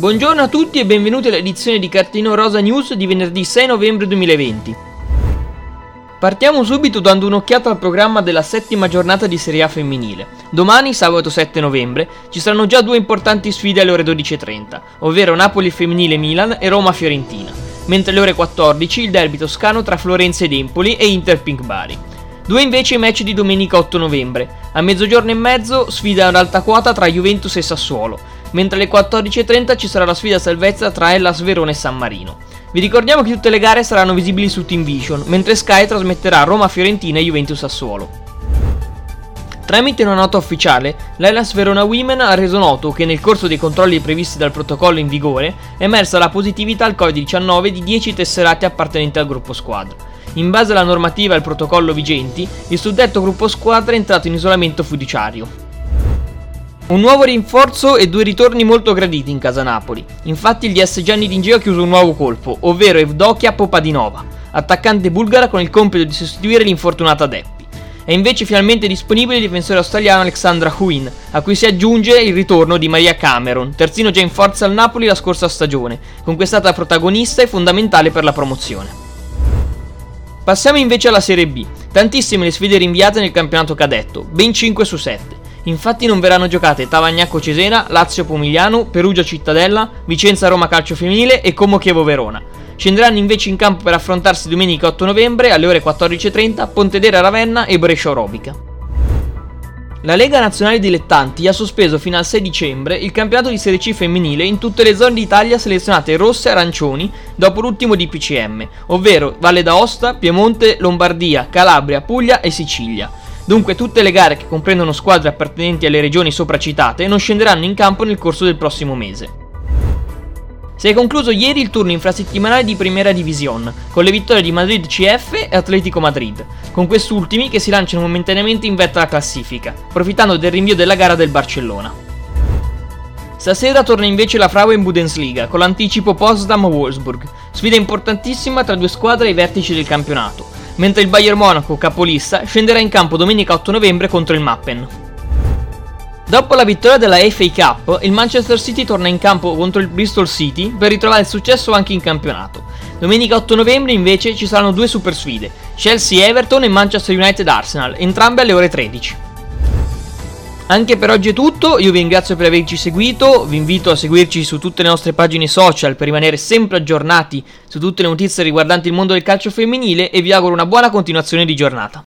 Buongiorno a tutti e benvenuti all'edizione di Cartino Rosa News di venerdì 6 novembre 2020. Partiamo subito dando un'occhiata al programma della settima giornata di Serie A femminile. Domani, sabato 7 novembre, ci saranno già due importanti sfide alle ore 12.30, ovvero Napoli femminile Milan e Roma Fiorentina, mentre alle ore 14 il derby toscano tra Florenza ed Empoli e Inter Pink Bari. Due invece i match di domenica 8 novembre. A mezzogiorno e mezzo sfida ad alta quota tra Juventus e Sassuolo, mentre alle 14.30 ci sarà la sfida salvezza tra Hellas Verona e San Marino. Vi ricordiamo che tutte le gare saranno visibili su Team Vision, mentre Sky trasmetterà Roma-Fiorentina e Juventus-Sassuolo. Tramite una nota ufficiale, l'Hellas Verona Women ha reso noto che nel corso dei controlli previsti dal protocollo in vigore è emersa la positività al Covid-19 di 10 tesserati appartenenti al gruppo squadra. In base alla normativa e al protocollo vigenti, il suddetto gruppo squadra è entrato in isolamento fiduciario. Un nuovo rinforzo e due ritorni molto graditi in casa Napoli. Infatti il DS Gianni D'Ingeo ha chiuso un nuovo colpo, ovvero Evdokia Popadinova, attaccante bulgara con il compito di sostituire l'infortunata Deppi. È invece finalmente disponibile il difensore australiano Alexandra Huin, a cui si aggiunge il ritorno di Maria Cameron, terzino già in forza al Napoli la scorsa stagione, con cui è stata protagonista e fondamentale per la promozione. Passiamo invece alla Serie B. Tantissime le sfide rinviate nel campionato cadetto, ben 5 su 7. Infatti non verranno giocate Tavagnacco Cesena, Lazio Pomigliano, Perugia Cittadella, Vicenza Roma Calcio Femminile e Como Chievo Verona. Scenderanno invece in campo per affrontarsi domenica 8 novembre alle ore 14.30 Pontedera Ravenna e Brescia Orobica. La Lega Nazionale Dilettanti ha sospeso fino al 6 dicembre il campionato di Serie C femminile in tutte le zone d'Italia selezionate rosse e arancioni dopo l'ultimo DPCM, ovvero Valle d'Aosta, Piemonte, Lombardia, Calabria, Puglia e Sicilia. Dunque tutte le gare che comprendono squadre appartenenti alle regioni sopracitate non scenderanno in campo nel corso del prossimo mese. Si è concluso ieri il turno infrasettimanale di Primera División, con le vittorie di Madrid CF e Atletico Madrid, con quest'ultimi che si lanciano momentaneamente in vetta alla classifica, approfittando del rinvio della gara del Barcellona. Stasera torna invece la Frauen Bundesliga con l'anticipo Potsdam-Wolfsburg, sfida importantissima tra due squadre ai vertici del campionato, mentre il Bayern Monaco, capolista, scenderà in campo domenica 8 novembre contro il Mappen. Dopo la vittoria della FA Cup, il Manchester City torna in campo contro il Bristol City per ritrovare il successo anche in campionato. Domenica 8 novembre invece ci saranno due super sfide, Chelsea-Everton e Manchester United-Arsenal, entrambe alle ore 13. Anche per oggi è tutto, io vi ringrazio per averci seguito, vi invito a seguirci su tutte le nostre pagine social per rimanere sempre aggiornati su tutte le notizie riguardanti il mondo del calcio femminile e vi auguro una buona continuazione di giornata.